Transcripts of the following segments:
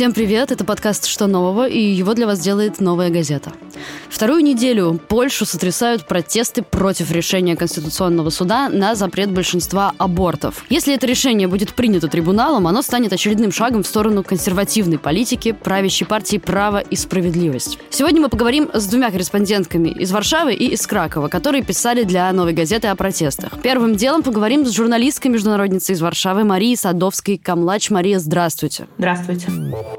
Всем привет, это подкаст «Что нового?» и его для вас делает «Новая газета». Вторую неделю Польшу сотрясают протесты против решения Конституционного суда на запрет большинства абортов. Если это решение будет принято трибуналом, оно станет очередным шагом в сторону консервативной политики правящей партии «Право и справедливость». Сегодня мы поговорим с двумя корреспондентками из Варшавы и из Кракова, которые писали для «Новой газеты» о протестах. Первым делом поговорим с журналисткой международницей из Варшавы Марией Садовской-Камлач. Мария, здравствуйте. Здравствуйте.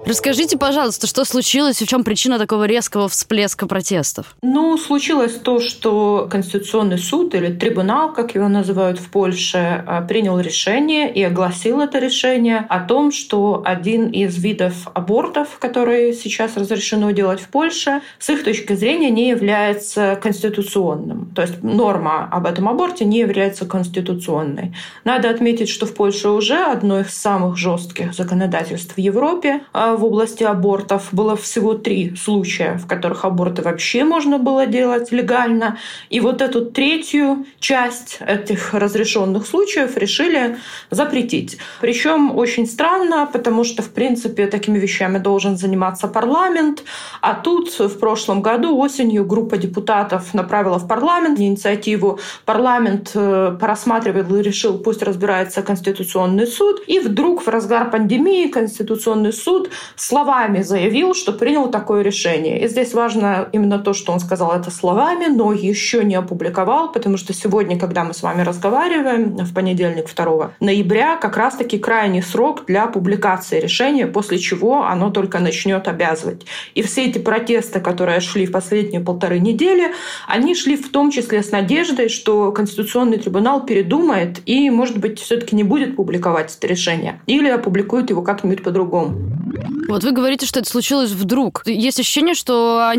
Расскажите, пожалуйста, что случилось и в чем причина такого резкого всплеска протестов? Ну, случилось то, что Конституционный суд или трибунал, как его называют в Польше, а, принял решение и огласил это решение о том, что один из видов абортов, которые сейчас разрешено делать в Польше, с их точки зрения не является конституционным. То есть норма об этом аборте не является конституционной. Надо отметить, что в Польше уже одно из самых жестких законодательств в Европе а, в области абортов. Было всего три случая, в которых аборты вообще можно было делать легально. И вот эту третью часть этих разрешенных случаев решили запретить. Причем очень странно, потому что, в принципе, такими вещами должен заниматься парламент. А тут в прошлом году осенью группа депутатов направила в парламент инициативу. Парламент э, порассматривал и решил, пусть разбирается Конституционный суд. И вдруг в разгар пандемии Конституционный суд словами заявил, что принял такое решение. И здесь важно именно то, что он сказал это словами, но еще не опубликовал, потому что сегодня, когда мы с вами разговариваем, в понедельник 2 ноября, как раз-таки крайний срок для публикации решения, после чего оно только начнет обязывать. И все эти протесты, которые шли в последние полторы недели, они шли в том числе с надеждой, что Конституционный трибунал передумает и, может быть, все-таки не будет публиковать это решение. Или опубликует его как-нибудь по-другому. Вот вы говорите, что это случилось вдруг. Есть ощущение, что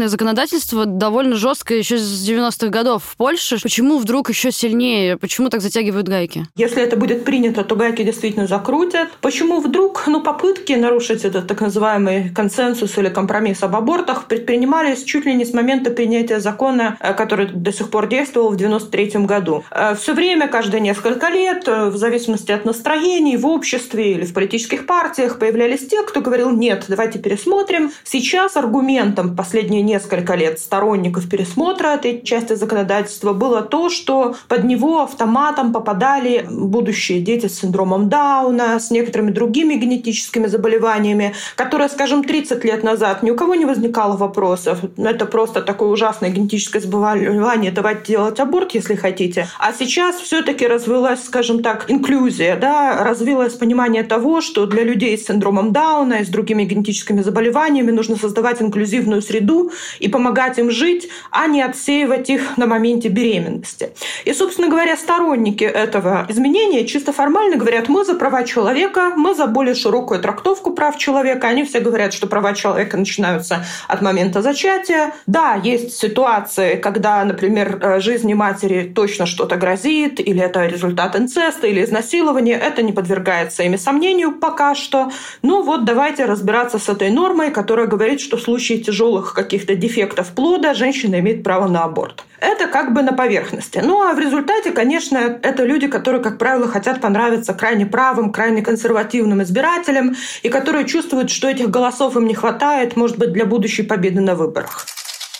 антиабортное законодательство довольно жесткое еще с 90-х годов в Польше. Почему вдруг еще сильнее? Почему так затягивают гайки? Если это будет принято, то гайки действительно закрутят. Почему вдруг? Ну, попытки нарушить этот так называемый консенсус или компромисс об абортах предпринимались чуть ли не с момента принятия закона, э, который до сих пор действовал в 93 году. Э, Все время, каждые несколько лет, э, в зависимости от настроений в обществе или в политических партиях появлялись те, кто говорил, нет, давайте пересмотрим. Сейчас аргументом последние несколько лет сторонников пересмотра этой части законодательства было то, что под него автоматом попадали будущие дети с синдромом Дауна, с некоторыми другими генетическими заболеваниями, которые, скажем, 30 лет назад ни у кого не возникало вопросов. Это просто такое ужасное генетическое заболевание, давайте делать аборт, если хотите. А сейчас все-таки развилась, скажем так, инклюзия, да, развилось понимание того, что для людей с синдромом Дауна и с другими генетическими заболеваниями нужно создавать инклюзивную среду и помогать им жить, а не отсеивать их на моменте беременности. И, собственно говоря, сторонники этого изменения чисто формально говорят, мы за права человека, мы за более широкую трактовку прав человека. Они все говорят, что права человека начинаются от момента зачатия. Да, есть ситуации, когда, например, жизни матери точно что-то грозит, или это результат инцеста, или изнасилования. Это не подвергается ими сомнению пока что. Ну вот давайте разбираться с этой нормой, которая говорит, что в случае тяжелых каких-то дефектов плода женщина имеет право на аборт. Это как бы на поверхности. Ну а в результате, конечно, это люди, которые, как правило, хотят понравиться крайне правым, крайне консервативным избирателям и которые чувствуют, что этих голосов им не хватает, может быть, для будущей победы на выборах.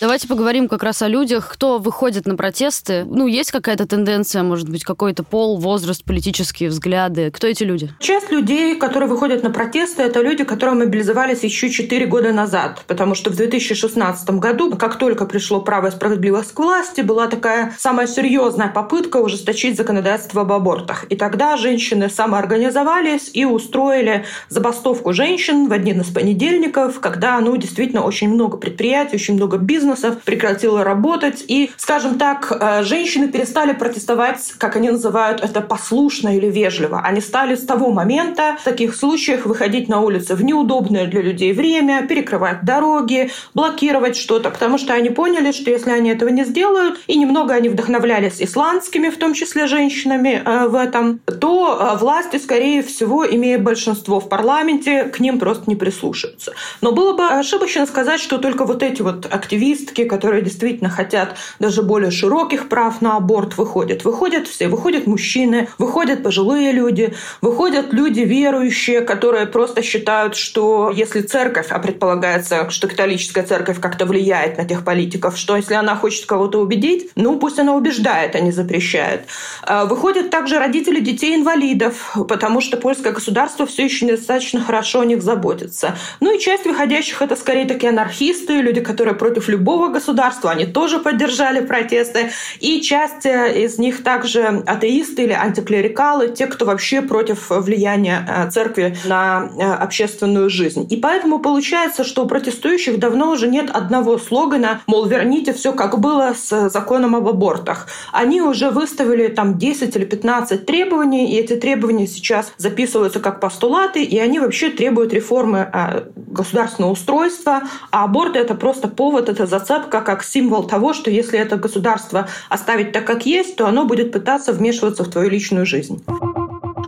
Давайте поговорим как раз о людях, кто выходит на протесты. Ну, есть какая-то тенденция, может быть, какой-то пол, возраст, политические взгляды. Кто эти люди? Часть людей, которые выходят на протесты, это люди, которые мобилизовались еще 4 года назад. Потому что в 2016 году, как только пришло право и справедливость к власти, была такая самая серьезная попытка ужесточить законодательство об абортах. И тогда женщины самоорганизовались и устроили забастовку женщин в один из понедельников, когда, ну, действительно, очень много предприятий, очень много бизнеса бизнесов прекратила работать. И, скажем так, э, женщины перестали протестовать, как они называют это, послушно или вежливо. Они стали с того момента в таких случаях выходить на улицы в неудобное для людей время, перекрывать дороги, блокировать что-то, потому что они поняли, что если они этого не сделают, и немного они вдохновлялись исландскими, в том числе женщинами э, в этом, то э, власти, скорее всего, имея большинство в парламенте, к ним просто не прислушаются. Но было бы ошибочно сказать, что только вот эти вот активисты, активистки, которые действительно хотят даже более широких прав на аборт, выходят. Выходят все. Выходят мужчины, выходят пожилые люди, выходят люди верующие, которые просто считают, что если церковь, а предполагается, что католическая церковь как-то влияет на тех политиков, что если она хочет кого-то убедить, ну пусть она убеждает, а не запрещает. А, выходят также родители детей-инвалидов, потому что польское государство все еще недостаточно хорошо о них заботится. Ну и часть выходящих это скорее такие анархисты, люди, которые против любого государства, они тоже поддержали протесты. И часть э, из них также атеисты или антиклерикалы, те, кто вообще против влияния э, церкви на э, общественную жизнь. И поэтому получается, что у протестующих давно уже нет одного слогана, мол, верните все как было с законом об абортах. Они уже выставили там 10 или 15 требований, и эти требования сейчас записываются как постулаты, и они вообще требуют реформы государственного устройства, а аборт — это просто повод, это зацепка, как символ того, что если это государство оставить так, как есть, то оно будет пытаться вмешиваться в твою личную жизнь.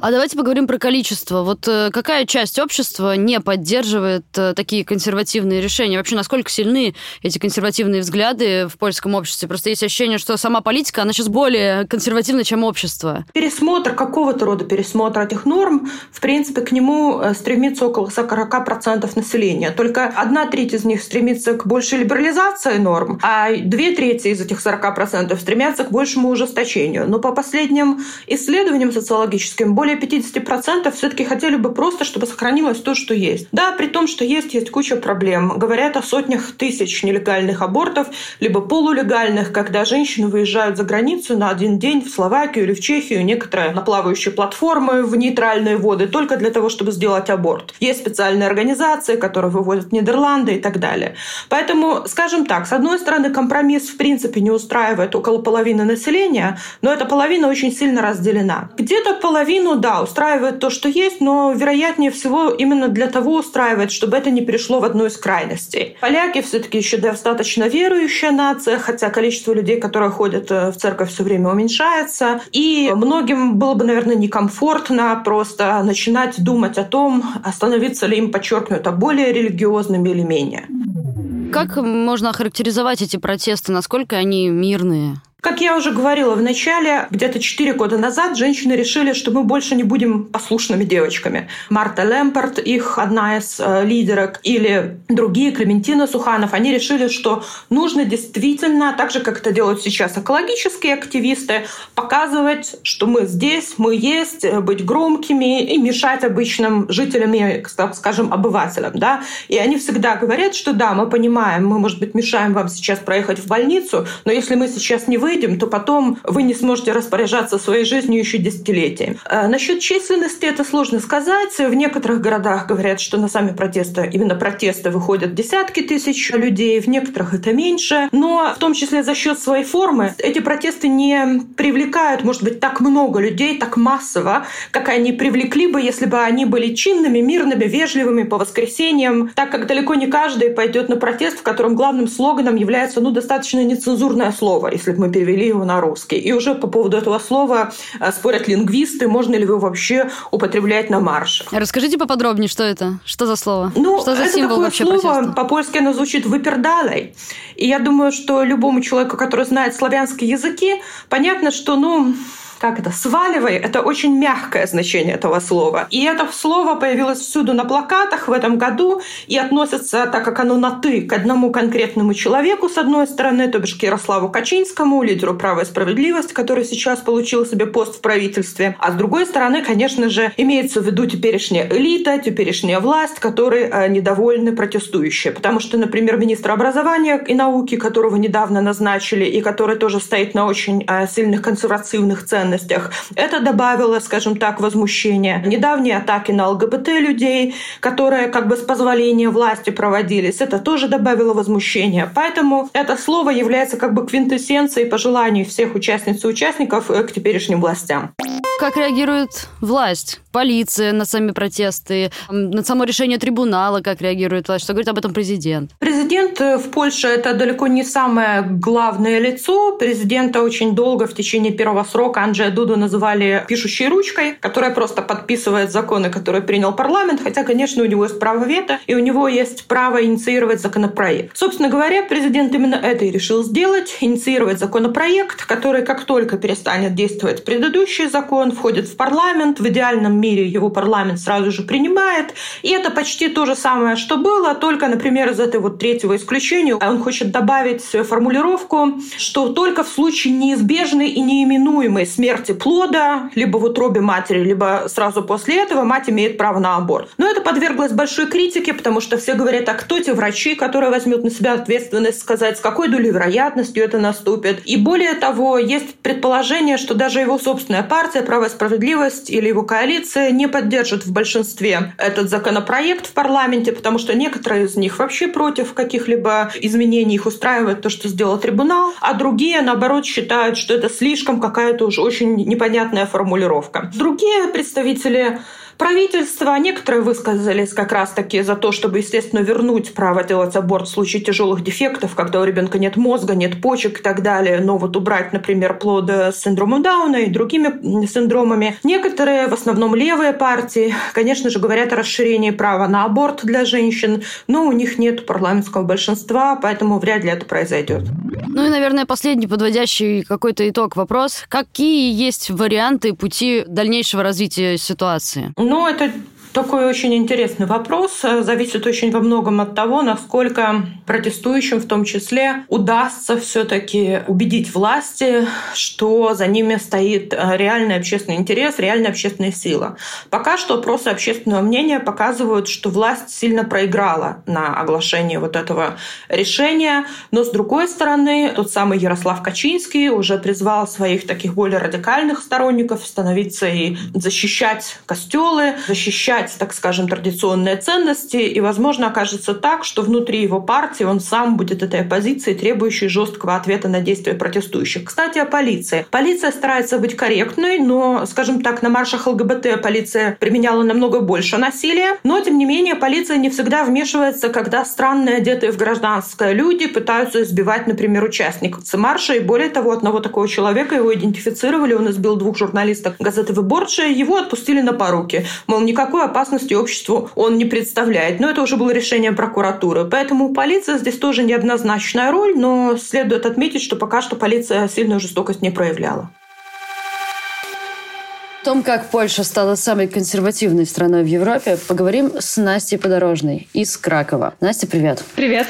А давайте поговорим про количество. Вот э, какая часть общества не поддерживает э, такие консервативные решения? Вообще, насколько сильны эти консервативные взгляды в польском обществе? Просто есть ощущение, что сама политика, она сейчас более консервативна, чем общество. Пересмотр какого-то рода пересмотр этих норм, в принципе, к нему э, стремится около 40% населения. Только одна треть из них стремится к большей либерализации норм, а две трети из этих 40% стремятся к большему ужесточению. Но по последним исследованиям социологическим, более более 50% все-таки хотели бы просто, чтобы сохранилось то, что есть. Да, при том, что есть, есть куча проблем. Говорят о сотнях тысяч нелегальных абортов, либо полулегальных, когда женщины выезжают за границу на один день в Словакию или в Чехию, некоторые на плавающие платформы в нейтральные воды, только для того, чтобы сделать аборт. Есть специальные организации, которые выводят в Нидерланды и так далее. Поэтому, скажем так, с одной стороны, компромисс в принципе не устраивает около половины населения, но эта половина очень сильно разделена. Где-то половину да, устраивает то, что есть, но вероятнее всего именно для того устраивает, чтобы это не перешло в одну из крайностей. Поляки все-таки еще достаточно верующая нация, хотя количество людей, которые ходят э, в церковь все время уменьшается. И многим было бы, наверное, некомфортно просто начинать думать о том, становиться ли им подчеркнуто более религиозными или менее. Как можно охарактеризовать эти протесты? Насколько они мирные? Как я уже говорила в начале, где-то 4 года назад женщины решили, что мы больше не будем послушными девочками. Марта Лемпорт, их одна из э, лидерок, или другие, Клементина Суханов, они решили, что нужно действительно, так же, как это делают сейчас экологические активисты, показывать, что мы здесь, мы есть, э, быть громкими и мешать обычным жителям скажем, обывателям. Да? И они всегда говорят, что да, мы понимаем, мы, может быть, мешаем вам сейчас проехать в больницу, но если мы сейчас не вы выйдем, то потом вы не сможете распоряжаться своей жизнью еще десятилетиями. А насчет численности это сложно сказать. В некоторых городах говорят, что на сами протесты, именно протесты выходят десятки тысяч людей, в некоторых это меньше. Но в том числе за счет своей формы эти протесты не привлекают, может быть, так много людей, так массово, как они привлекли бы, если бы они были чинными, мирными, вежливыми по воскресеньям, так как далеко не каждый пойдет на протест, в котором главным слоганом является ну, достаточно нецензурное слово, если бы мы перевели его на русский. И уже по поводу этого слова э, спорят лингвисты, можно ли его вообще употреблять на марше. Расскажите поподробнее, что это? Что за слово? Ну, что за это символ такое вообще слово, протеста? по-польски оно звучит «выпердалей». И я думаю, что любому человеку, который знает славянские языки, понятно, что, ну, как это, сваливай, это очень мягкое значение этого слова. И это слово появилось всюду на плакатах в этом году и относится, так как оно на «ты», к одному конкретному человеку, с одной стороны, то бишь к Ярославу Качинскому, лидеру права и справедливости, который сейчас получил себе пост в правительстве. А с другой стороны, конечно же, имеется в виду теперешняя элита, теперешняя власть, которые э, недовольны протестующие. Потому что, например, министр образования и науки, которого недавно назначили, и который тоже стоит на очень э, сильных консервативных ценностях, ценностях. Это добавило, скажем так, возмущения. Недавние атаки на ЛГБТ-людей, которые как бы с позволения власти проводились, это тоже добавило возмущения. Поэтому это слово является как бы квинтэссенцией пожеланий всех участниц и участников к теперешним властям. как реагирует власть? полиция на сами протесты, на само решение трибунала, как реагирует власть, что говорит об этом президент? Президент э, в Польше – это далеко не самое главное лицо. Президента очень долго в течение первого срока Анджея Дуду называли пишущей ручкой, которая просто подписывает законы, которые принял парламент, хотя, конечно, у него есть право вето, и у него есть право инициировать законопроект. Собственно говоря, президент именно это и решил сделать, инициировать законопроект, который, как только перестанет действовать предыдущий закон, входит в парламент, в идеальном мире его парламент сразу же принимает. И это почти то же самое, что было, только, например, из этой вот третьего исключения он хочет добавить формулировку, что только в случае неизбежной и неименуемой смерти плода, либо в утробе матери, либо сразу после этого мать имеет право на аборт. Но это подверглось большой критике, потому что все говорят, а кто те врачи, которые возьмут на себя ответственность сказать, с какой долей вероятностью это наступит. И более того, есть предположение, что даже его собственная партия «Право и справедливость» или его коалиция не поддержит в большинстве этот законопроект в парламенте, потому что некоторые из них вообще против каких-либо изменений, их устраивает то, что сделал трибунал, а другие, наоборот, считают, что это слишком какая-то уже очень непонятная формулировка. Другие представители Правительство, некоторые высказались как раз-таки за то, чтобы, естественно, вернуть право делать аборт в случае тяжелых дефектов, когда у ребенка нет мозга, нет почек и так далее, но вот убрать, например, плоды с синдромом Дауна и другими синдромами. Некоторые, в основном левые партии, конечно же, говорят о расширении права на аборт для женщин, но у них нет парламентского большинства, поэтому вряд ли это произойдет. Ну и, наверное, последний подводящий какой-то итог вопрос. Какие есть варианты пути дальнейшего развития ситуации? Ну, это такой очень интересный вопрос. Зависит очень во многом от того, насколько протестующим в том числе удастся все-таки убедить власти, что за ними стоит э, реальный общественный интерес, реальная общественная сила. Пока что опросы общественного мнения показывают, что власть сильно проиграла на оглашении вот этого решения. Но с другой стороны, тот самый Ярослав Качинский уже призвал своих таких более радикальных сторонников становиться и защищать костелы, защищать разделять, так скажем, традиционные ценности, и, возможно, окажется так, что внутри его партии он сам будет этой оппозицией, требующей жесткого ответа на действия протестующих. Кстати, о полиции. Полиция старается быть корректной, но, скажем так, на маршах ЛГБТ полиция применяла намного больше насилия, но, тем не менее, полиция не всегда вмешивается, когда странные, одетые в гражданское люди пытаются избивать, например, участников марша, и более того, одного такого человека его идентифицировали, он избил двух журналистов газеты «Выборчая», его отпустили на поруки. Мол, никакой опасности обществу он не представляет. Но это уже было решение прокуратуры. Поэтому полиция здесь тоже неоднозначная роль, но следует отметить, что пока что полиция сильную жестокость не проявляла. О том, как Польша стала самой консервативной страной в Европе, поговорим с Настей Подорожной из Кракова. Настя, привет. Привет.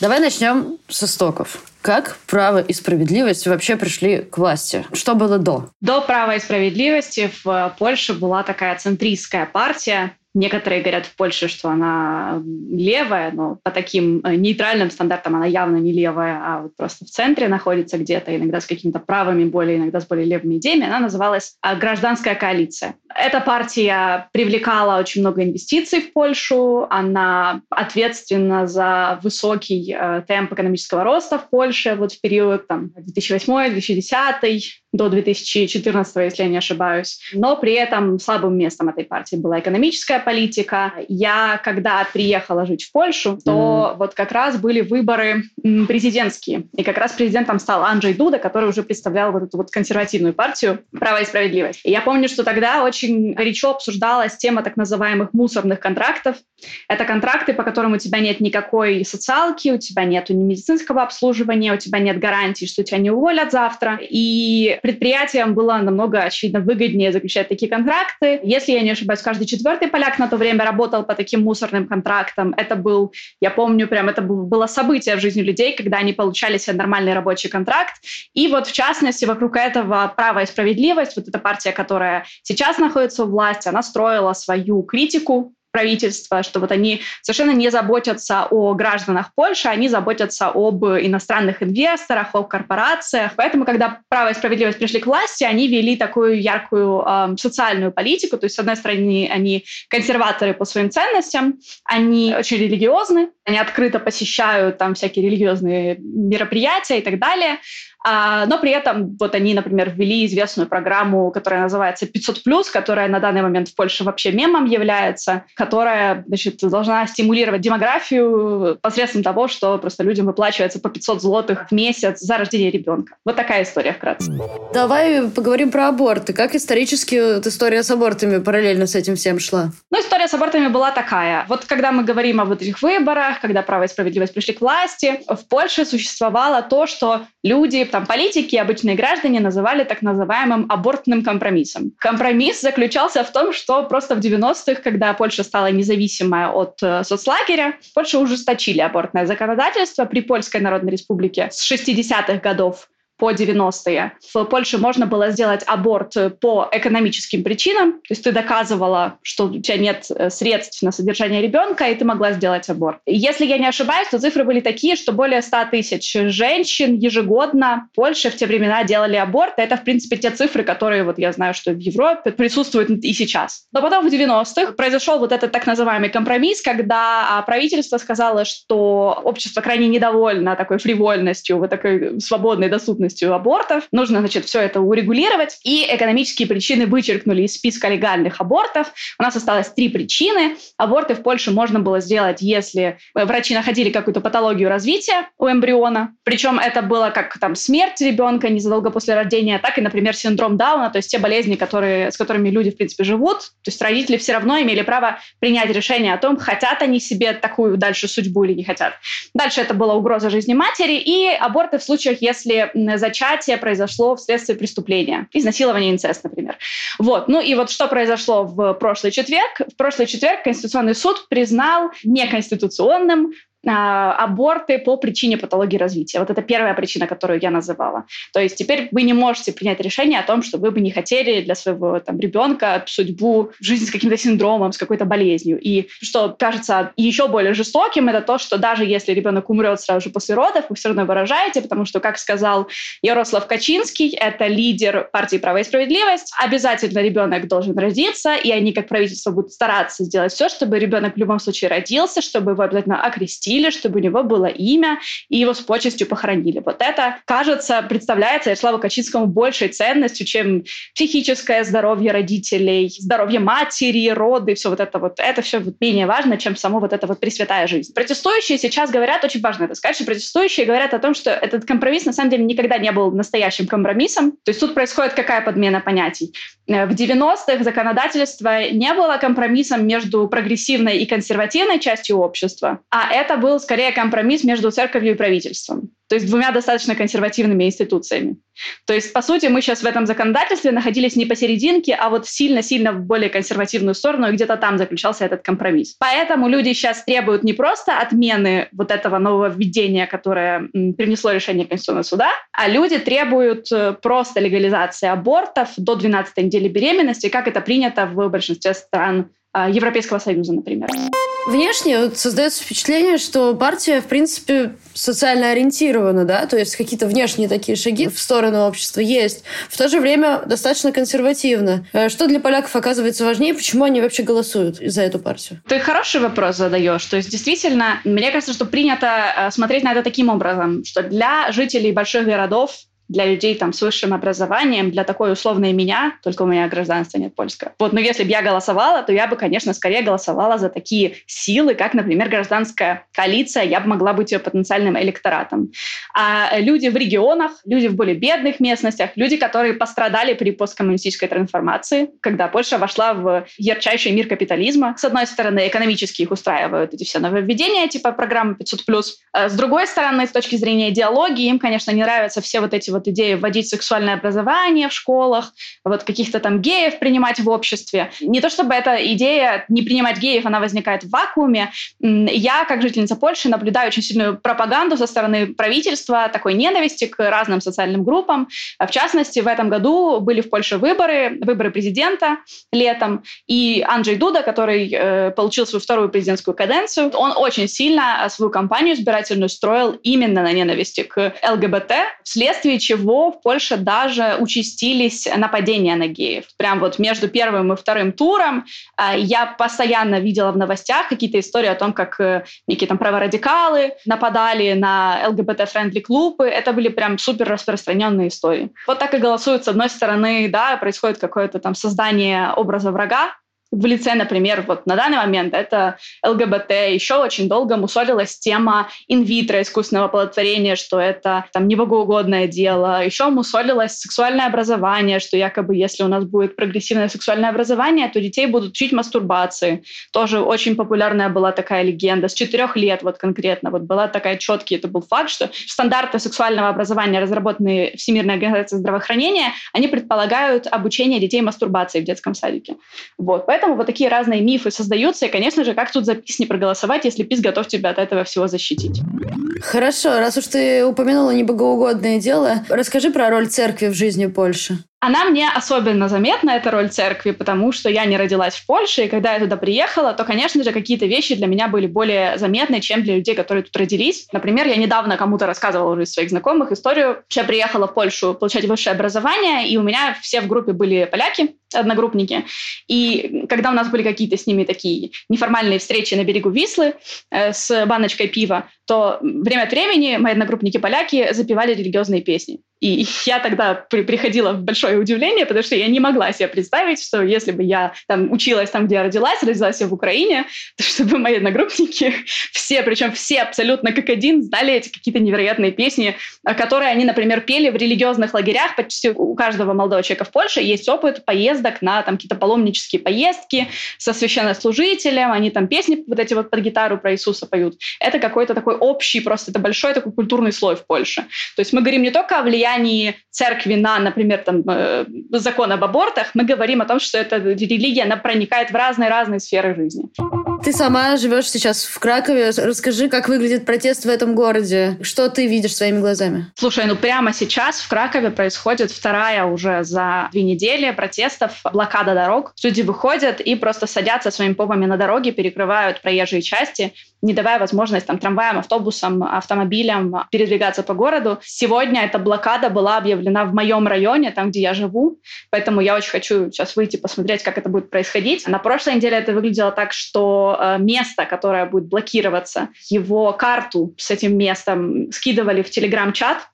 Давай начнем с истоков. Как право и справедливость вообще пришли к власти? Что было до? До права и справедливости в Польше была такая центристская партия, Некоторые говорят в Польше, что она левая, но по таким э, нейтральным стандартам она явно не левая, а вот просто в центре находится где-то, иногда с какими-то правыми, более иногда с более левыми идеями. Она называлась а, «Гражданская коалиция». Эта партия привлекала очень много инвестиций в Польшу, она ответственна за высокий э, темп экономического роста в Польше вот в период там, 2008-2010 до 2014, если я не ошибаюсь. Но при этом слабым местом этой партии была экономическая политика. Я, когда приехала жить в Польшу, то mm-hmm. вот как раз были выборы президентские. И как раз президентом стал Анджей Дуда, который уже представлял вот эту вот консервативную партию «Право и справедливость». И я помню, что тогда очень горячо обсуждалась тема так называемых мусорных контрактов. Это контракты, по которым у тебя нет никакой социалки, у тебя нет ни медицинского обслуживания, у тебя нет гарантии, что тебя не уволят завтра. И предприятиям было намного, очевидно, выгоднее заключать такие контракты. Если я не ошибаюсь, каждый четвертый поляк на то время работал по таким мусорным контрактам. Это был, я помню, прям это было событие в жизни людей, когда они получали себе нормальный рабочий контракт. И вот, в частности, вокруг этого «Право и справедливость», вот эта партия, которая сейчас находится у власти, она строила свою критику правительства, что вот они совершенно не заботятся о гражданах Польши, они заботятся об иностранных инвесторах, о корпорациях. Поэтому, когда право и справедливость пришли к власти, они вели такую яркую э, социальную политику. То есть, с одной стороны, они консерваторы по своим ценностям, они очень религиозны, они открыто посещают там всякие религиозные мероприятия и так далее. А, но при этом вот они, например, ввели известную программу, которая называется 500+, которая на данный момент в Польше вообще мемом является, которая значит, должна стимулировать демографию посредством того, что просто людям выплачивается по 500 злотых в месяц за рождение ребенка. Вот такая история вкратце. Давай поговорим про аборты. Как исторически вот история с абортами параллельно с этим всем шла? Ну, история с абортами была такая. Вот когда мы говорим о вот этих выборах, когда право и справедливость пришли к власти, в Польше существовало то, что люди там политики обычные граждане называли так называемым абортным компромиссом. Компромисс заключался в том, что просто в 90-х, когда Польша стала независимая от э, соцлагеря, в Польше ужесточили абортное законодательство при Польской Народной Республике с 60-х годов по 90-е. В Польше можно было сделать аборт по экономическим причинам, то есть ты доказывала, что у тебя нет э, средств на содержание ребенка, и ты могла сделать аборт. Если я не ошибаюсь, то цифры были такие, что более 100 тысяч женщин ежегодно в Польше в те времена делали аборт. Это, в принципе, те цифры, которые вот я знаю, что в Европе присутствуют и сейчас. Но потом в 90-х произошел вот этот так называемый компромисс, когда а, правительство сказало, что общество крайне недовольно такой фривольностью, вот такой свободной доступностью доступностью абортов. Нужно, значит, все это урегулировать. И экономические причины вычеркнули из списка легальных абортов. У нас осталось три причины. Аборты в Польше можно было сделать, если врачи находили какую-то патологию развития у эмбриона. Причем это было как там смерть ребенка незадолго после рождения, так и, например, синдром Дауна, то есть те болезни, которые, с которыми люди, в принципе, живут. То есть родители все равно имели право принять решение о том, хотят они себе такую дальше судьбу или не хотят. Дальше это была угроза жизни матери и аборты в случаях, если зачатие произошло вследствие преступления. Изнасилование, инцест, например. Вот. Ну и вот что произошло в прошлый четверг? В прошлый четверг Конституционный суд признал неконституционным аборты по причине патологии развития. Вот это первая причина, которую я называла. То есть теперь вы не можете принять решение о том, что вы бы не хотели для своего там, ребенка судьбу, жизнь с каким-то синдромом, с какой-то болезнью. И что кажется еще более жестоким, это то, что даже если ребенок умрет сразу же после родов, вы все равно выражаете, потому что, как сказал Ярослав Качинский, это лидер партии «Право и справедливость», обязательно ребенок должен родиться, и они, как правительство, будут стараться сделать все, чтобы ребенок в любом случае родился, чтобы его обязательно окрестили, окрестили, чтобы у него было имя, и его с почестью похоронили. Вот это, кажется, представляется Ярославу Качинскому большей ценностью, чем психическое здоровье родителей, здоровье матери, роды, все вот это вот. Это все менее важно, чем само вот это вот пресвятая жизнь. Протестующие сейчас говорят, очень важно это сказать, что протестующие говорят о том, что этот компромисс на самом деле никогда не был настоящим компромиссом. То есть тут происходит какая подмена понятий. Э, в 90-х законодательство не было компромиссом между прогрессивной и консервативной частью общества, а это был скорее компромисс между церковью и правительством, то есть двумя достаточно консервативными институциями. То есть, по сути, мы сейчас в этом законодательстве находились не посерединке, а вот сильно-сильно в более консервативную сторону, и где-то там заключался этот компромисс. Поэтому люди сейчас требуют не просто отмены вот этого нового введения, которое принесло решение Конституционного суда, а люди требуют э, просто легализации абортов до 12 недели беременности, как это принято в большинстве стран Европейского Союза, например. Внешне создается впечатление, что партия, в принципе, социально ориентирована, да, то есть какие-то внешние такие шаги в сторону общества есть. В то же время достаточно консервативно. Э, что для поляков оказывается важнее, почему они вообще голосуют за эту партию? Ты хороший вопрос задаешь. То есть, действительно, мне кажется, что принято э, смотреть на это таким образом, что для жителей больших городов для людей там с высшим образованием, для такой условной меня, только у меня гражданства нет польского. Вот, но если бы я голосовала, то я бы, конечно, скорее голосовала за такие силы, как, например, гражданская коалиция, я бы могла быть ее потенциальным электоратом. А люди в регионах, люди в более бедных местностях, люди, которые пострадали при посткоммунистической трансформации, когда Польша вошла в ярчайший мир капитализма. С одной стороны, экономически их устраивают эти все нововведения, типа программы 500+. А с другой стороны, с точки зрения идеологии, им, конечно, не нравятся все вот эти вот вот идея вводить сексуальное образование в школах, вот каких-то там геев принимать в обществе. Не то чтобы эта идея не принимать геев, она возникает в вакууме. Я, как жительница Польши, наблюдаю очень сильную пропаганду со стороны правительства, такой ненависти к разным социальным группам. В частности, в этом году были в Польше выборы, выборы президента летом, и Анджей Дуда, который э, получил свою вторую президентскую каденцию, он очень сильно свою кампанию избирательную строил именно на ненависти к ЛГБТ, вследствие чего в Польше даже участились нападения на геев. Прям вот между первым и вторым туром э, я постоянно видела в новостях какие-то истории о том, как э, некие там праворадикалы нападали на ЛГБТ- friendly клубы. Это были прям супер распространенные истории. Вот так и голосуют. С одной стороны, да, происходит какое-то там создание образа врага, в лице, например, вот на данный момент это ЛГБТ, еще очень долго мусолилась тема in vitro искусственного оплодотворения, что это там небогоугодное дело. Еще мусолилось сексуальное образование, что якобы если у нас будет прогрессивное сексуальное образование, то детей будут учить мастурбации. Тоже очень популярная была такая легенда. С четырех лет вот конкретно вот была такая четкий, это был факт, что стандарты сексуального образования, разработанные Всемирной организацией здравоохранения, они предполагают обучение детей мастурбации в детском садике. Вот. Поэтому Поэтому вот такие разные мифы создаются. И, конечно же, как тут за ПИС не проголосовать, если ПИС готов тебя от этого всего защитить? Хорошо, раз уж ты упомянула небогоугодное дело, расскажи про роль церкви в жизни Польши. Она мне особенно заметна, эта роль церкви, потому что я не родилась в Польше, и когда я туда приехала, то, конечно же, какие-то вещи для меня были более заметны, чем для людей, которые тут родились. Например, я недавно кому-то рассказывала уже из своих знакомых историю. Я приехала в Польшу получать высшее образование, и у меня все в группе были поляки, одногруппники. И когда у нас были какие-то с ними такие неформальные встречи на берегу Вислы э, с баночкой пива, то время от времени мои одногруппники поляки запевали религиозные песни. И я тогда при, приходила в большое удивление, потому что я не могла себе представить, что если бы я там училась там, где я родилась, родилась я в Украине, то чтобы мои одногруппники все, причем все абсолютно как один, знали эти какие-то невероятные песни, которые они, например, пели в религиозных лагерях. Почти у каждого молодого человека в Польше есть опыт поездок на там какие-то паломнические поездки со священнослужителем, они там песни вот эти вот под гитару про Иисуса поют. Это какой-то такой общий, просто это большой такой культурный слой в Польше. То есть мы говорим не только о влиянии влиянии церкви на, например, там, э, закон об абортах, мы говорим о том, что эта религия, она проникает в разные-разные сферы жизни. Ты сама живешь сейчас в Кракове. Расскажи, как выглядит протест в этом городе. Что ты видишь своими глазами? Слушай, ну прямо сейчас в Кракове происходит вторая уже за две недели протестов, блокада дорог. Люди выходят и просто садятся своими попами на дороге, перекрывают проезжие части, не давая возможность там, трамваям, автобусам, автомобилям передвигаться по городу. Сегодня эта блокада была объявлена в моем районе, там, где я живу, поэтому я очень хочу сейчас выйти посмотреть, как это будет происходить. На прошлой неделе это выглядело так, что э, место, которое будет блокироваться, его карту с этим местом скидывали в телеграм-чат,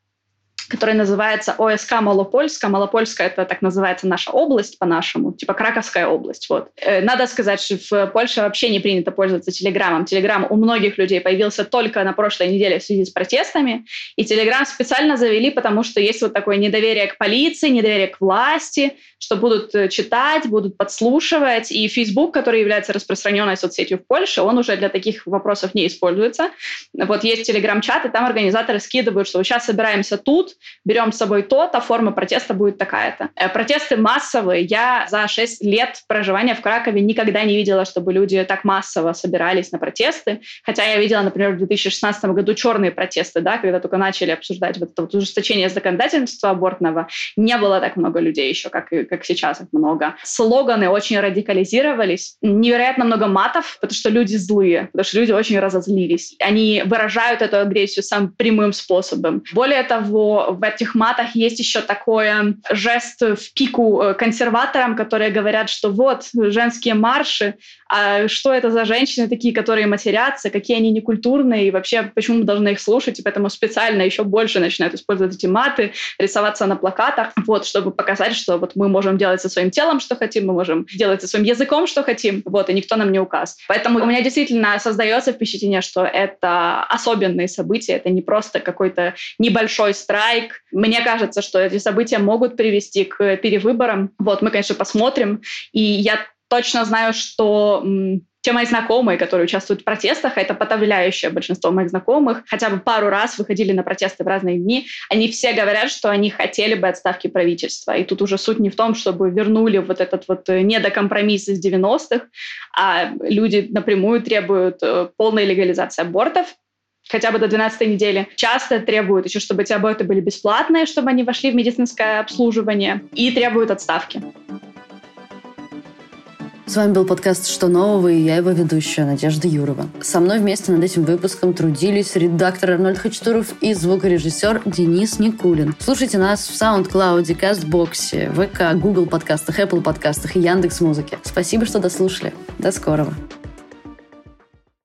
который называется ОСК Малопольска. Малопольска — это так называется наша область по-нашему, типа Краковская область. Вот. Э, надо сказать, что в Польше вообще не принято пользоваться Телеграмом. Телеграм у многих людей появился только на прошлой неделе в связи с протестами. И Телеграм специально завели, потому что есть вот такое недоверие к полиции, недоверие к власти, что будут э, читать, будут подслушивать. И Facebook, который является распространенной соцсетью в Польше, он уже для таких вопросов не используется. Вот есть Телеграм-чат, и там организаторы скидывают, что сейчас собираемся тут, берем с собой то-то, форма протеста будет такая-то. Э, протесты массовые. Я за 6 лет проживания в Кракове никогда не видела, чтобы люди так массово собирались на протесты. Хотя я видела, например, в 2016 году черные протесты, да, когда только начали обсуждать вот это вот ужесточение законодательства абортного. Не было так много людей еще, как, как сейчас их много. Слоганы очень радикализировались. Невероятно много матов, потому что люди злые, потому что люди очень разозлились. Они выражают эту агрессию самым прямым способом. Более того, в этих матах есть еще такой жест в пику э, консерваторам, которые говорят, что вот женские марши, а что это за женщины такие, которые матерятся, какие они некультурные, и вообще почему мы должны их слушать, и поэтому специально еще больше начинают использовать эти маты, рисоваться на плакатах, вот, чтобы показать, что вот мы можем делать со своим телом, что хотим, мы можем делать со своим языком, что хотим, вот, и никто нам не указ. Поэтому у меня действительно создается впечатление, что это особенные события, это не просто какой-то небольшой страйк, лайк. Мне кажется, что эти события могут привести к перевыборам. Вот, мы, конечно, посмотрим. И я точно знаю, что те мои знакомые, которые участвуют в протестах, а это подавляющее большинство моих знакомых, хотя бы пару раз выходили на протесты в разные дни, они все говорят, что они хотели бы отставки правительства. И тут уже суть не в том, чтобы вернули вот этот вот недокомпромисс из 90-х, а люди напрямую требуют э, полной легализации абортов, хотя бы до 12 недели. Часто требуют еще, чтобы эти аборты были бесплатные, чтобы они вошли в медицинское обслуживание, и требуют отставки. С вами был подкаст «Что нового?» и я его ведущая Надежда Юрова. Со мной вместе над этим выпуском трудились редактор Арнольд Хачатуров и звукорежиссер Денис Никулин. Слушайте нас в SoundCloud, CastBox, ВК, Google подкастах, Apple подкастах и Яндекс Музыке. Спасибо, что дослушали. До скорого.